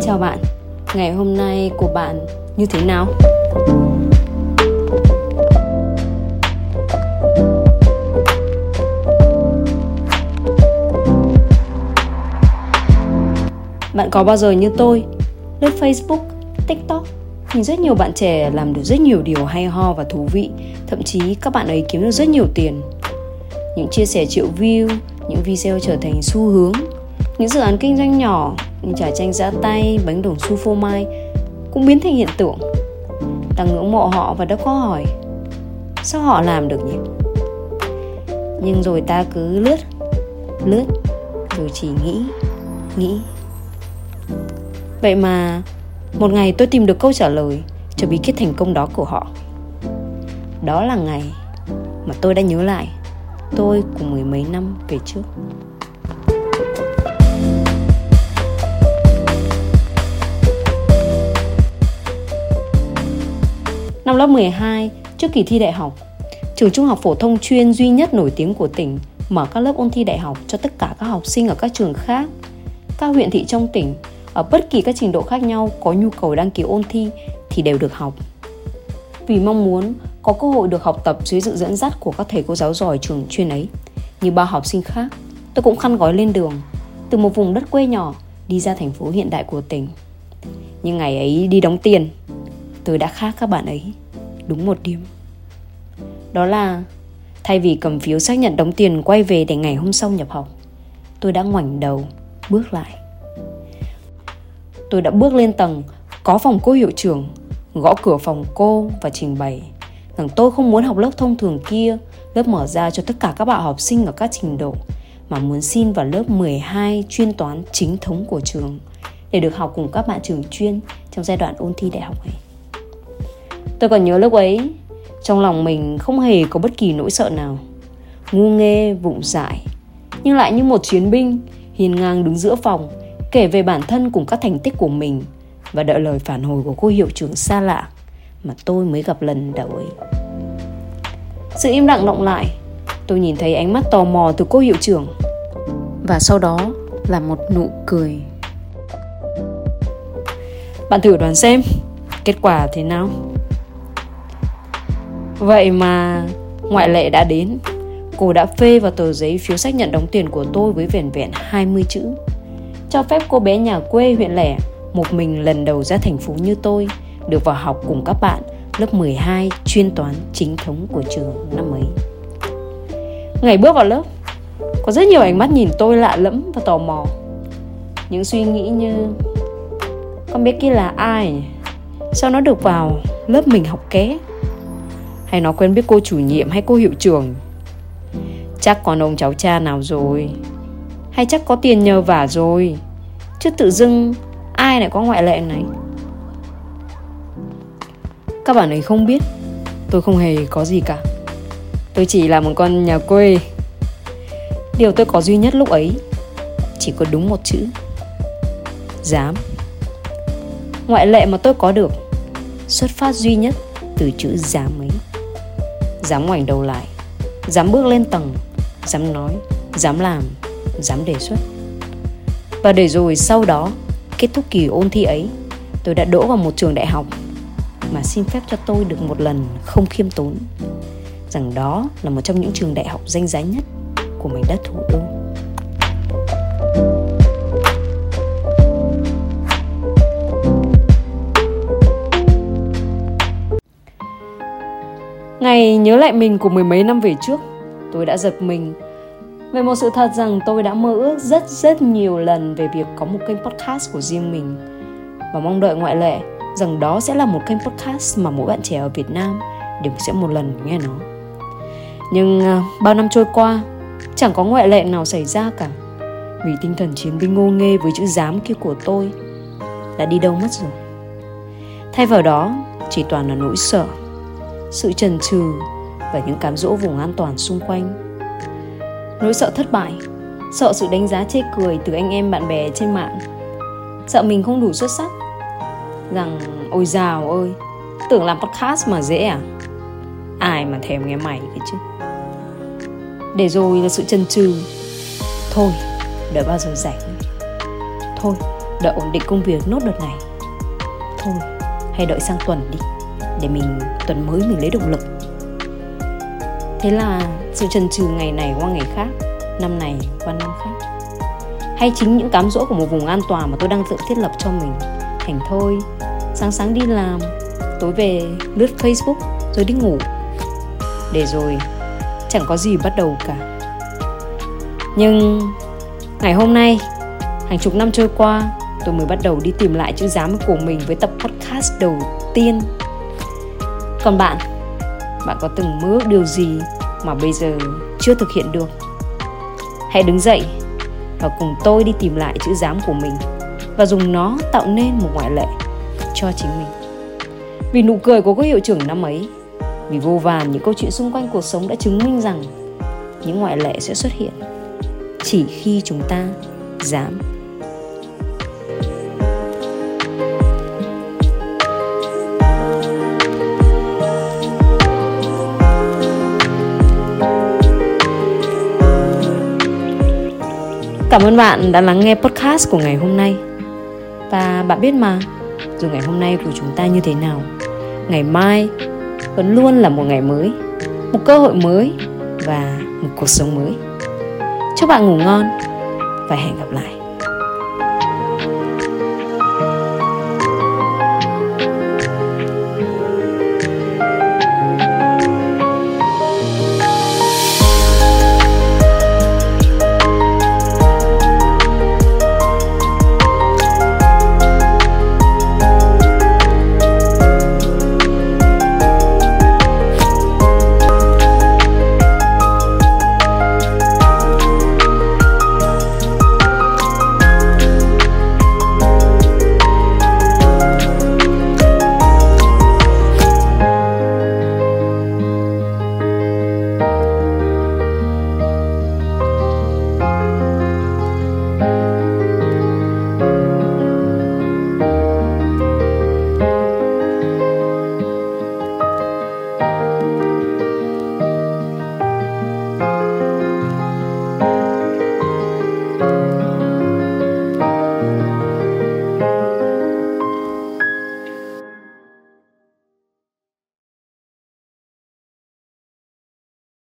Chào bạn, ngày hôm nay của bạn như thế nào? Bạn có bao giờ như tôi lên Facebook, TikTok? Nhìn rất nhiều bạn trẻ làm được rất nhiều điều hay ho và thú vị Thậm chí các bạn ấy kiếm được rất nhiều tiền. Những chia sẻ triệu view, những video trở thành xu hướng những dự án kinh doanh nhỏ như trà chanh giã tay, bánh đồng su phô mai Cũng biến thành hiện tượng ta ngưỡng mộ họ và đã có hỏi Sao họ làm được nhỉ? Nhưng rồi ta cứ lướt, lướt Rồi chỉ nghĩ, nghĩ Vậy mà một ngày tôi tìm được câu trả lời cho bí kíp thành công đó của họ. Đó là ngày mà tôi đã nhớ lại tôi của mười mấy năm về trước. Năm lớp 12, trước kỳ thi đại học, trường trung học phổ thông chuyên duy nhất nổi tiếng của tỉnh mở các lớp ôn thi đại học cho tất cả các học sinh ở các trường khác. Các huyện thị trong tỉnh ở bất kỳ các trình độ khác nhau có nhu cầu đăng ký ôn thi thì đều được học. Vì mong muốn có cơ hội được học tập dưới sự dẫn dắt của các thầy cô giáo giỏi trường chuyên ấy, như bao học sinh khác, tôi cũng khăn gói lên đường từ một vùng đất quê nhỏ đi ra thành phố hiện đại của tỉnh. Nhưng ngày ấy đi đóng tiền, tôi đã khác các bạn ấy đúng một điểm. Đó là thay vì cầm phiếu xác nhận đóng tiền quay về để ngày hôm sau nhập học, tôi đã ngoảnh đầu bước lại tôi đã bước lên tầng có phòng cô hiệu trưởng gõ cửa phòng cô và trình bày rằng tôi không muốn học lớp thông thường kia lớp mở ra cho tất cả các bạn học sinh ở các trình độ mà muốn xin vào lớp 12 chuyên toán chính thống của trường để được học cùng các bạn trường chuyên trong giai đoạn ôn thi đại học này. Tôi còn nhớ lúc ấy, trong lòng mình không hề có bất kỳ nỗi sợ nào. Ngu nghê, vụng dại, nhưng lại như một chiến binh hiền ngang đứng giữa phòng kể về bản thân cùng các thành tích của mình và đợi lời phản hồi của cô hiệu trưởng xa lạ mà tôi mới gặp lần đầu ấy. Sự im lặng động lại, tôi nhìn thấy ánh mắt tò mò từ cô hiệu trưởng và sau đó là một nụ cười. Bạn thử đoán xem kết quả thế nào? Vậy mà ngoại lệ đã đến Cô đã phê vào tờ giấy phiếu xác nhận đóng tiền của tôi với vẻn vẹn 20 chữ cho phép cô bé nhà quê huyện lẻ một mình lần đầu ra thành phố như tôi được vào học cùng các bạn lớp 12 chuyên toán chính thống của trường năm ấy. Ngày bước vào lớp, có rất nhiều ánh mắt nhìn tôi lạ lẫm và tò mò. Những suy nghĩ như con bé kia là ai Sao nó được vào lớp mình học ké? Hay nó quen biết cô chủ nhiệm hay cô hiệu trưởng? Chắc còn ông cháu cha nào rồi? Hay chắc có tiền nhờ vả rồi? Chứ tự dưng ai lại có ngoại lệ này? Các bạn ấy không biết, Tôi không hề có gì cả. Tôi chỉ là một con nhà quê. Điều tôi có duy nhất lúc ấy, Chỉ có đúng một chữ. Dám. Ngoại lệ mà tôi có được, Xuất phát duy nhất từ chữ dám ấy. Dám ngoảnh đầu lại, Dám bước lên tầng, Dám nói, Dám làm, dám đề xuất. Và để rồi sau đó, kết thúc kỳ ôn thi ấy, tôi đã đỗ vào một trường đại học mà xin phép cho tôi được một lần không khiêm tốn. Rằng đó là một trong những trường đại học danh giá nhất của mảnh đất thủ đô. Ngày nhớ lại mình của mười mấy năm về trước Tôi đã giật mình về một sự thật rằng tôi đã mơ ước rất rất nhiều lần về việc có một kênh podcast của riêng mình và mong đợi ngoại lệ rằng đó sẽ là một kênh podcast mà mỗi bạn trẻ ở Việt Nam đều sẽ một lần nghe nó. Nhưng uh, bao năm trôi qua, chẳng có ngoại lệ nào xảy ra cả. Vì tinh thần chiến binh ngô nghê với chữ dám kia của tôi đã đi đâu mất rồi. Thay vào đó, chỉ toàn là nỗi sợ, sự trần trừ và những cám dỗ vùng an toàn xung quanh. Nỗi sợ thất bại, sợ sự đánh giá chê cười từ anh em bạn bè trên mạng. Sợ mình không đủ xuất sắc. Rằng, ôi dào ơi, tưởng làm podcast mà dễ à? Ai mà thèm nghe mày cái chứ? Để rồi là sự chần chừ. Thôi, đợi bao giờ rảnh. Thôi, đợi ổn định công việc nốt đợt này. Thôi hay đợi sang tuần đi để mình tuần mới mình lấy động lực. Thế là sự trần trừ ngày này qua ngày khác, năm này qua năm khác. Hay chính những cám dỗ của một vùng an toàn mà tôi đang tự thiết lập cho mình, thành thôi. Sáng sáng đi làm, tối về lướt facebook, rồi đi ngủ. Để rồi chẳng có gì bắt đầu cả. Nhưng ngày hôm nay, hàng chục năm trôi qua, tôi mới bắt đầu đi tìm lại chữ dám của mình với tập podcast đầu tiên còn bạn. Bạn có từng mơ ước điều gì mà bây giờ chưa thực hiện được? Hãy đứng dậy và cùng tôi đi tìm lại chữ dám của mình và dùng nó tạo nên một ngoại lệ cho chính mình. Vì nụ cười của cô hiệu trưởng năm ấy, vì vô vàn những câu chuyện xung quanh cuộc sống đã chứng minh rằng những ngoại lệ sẽ xuất hiện chỉ khi chúng ta dám Cảm ơn bạn đã lắng nghe podcast của ngày hôm nay. Và bạn biết mà, dù ngày hôm nay của chúng ta như thế nào, ngày mai vẫn luôn là một ngày mới, một cơ hội mới và một cuộc sống mới. Chúc bạn ngủ ngon và hẹn gặp lại.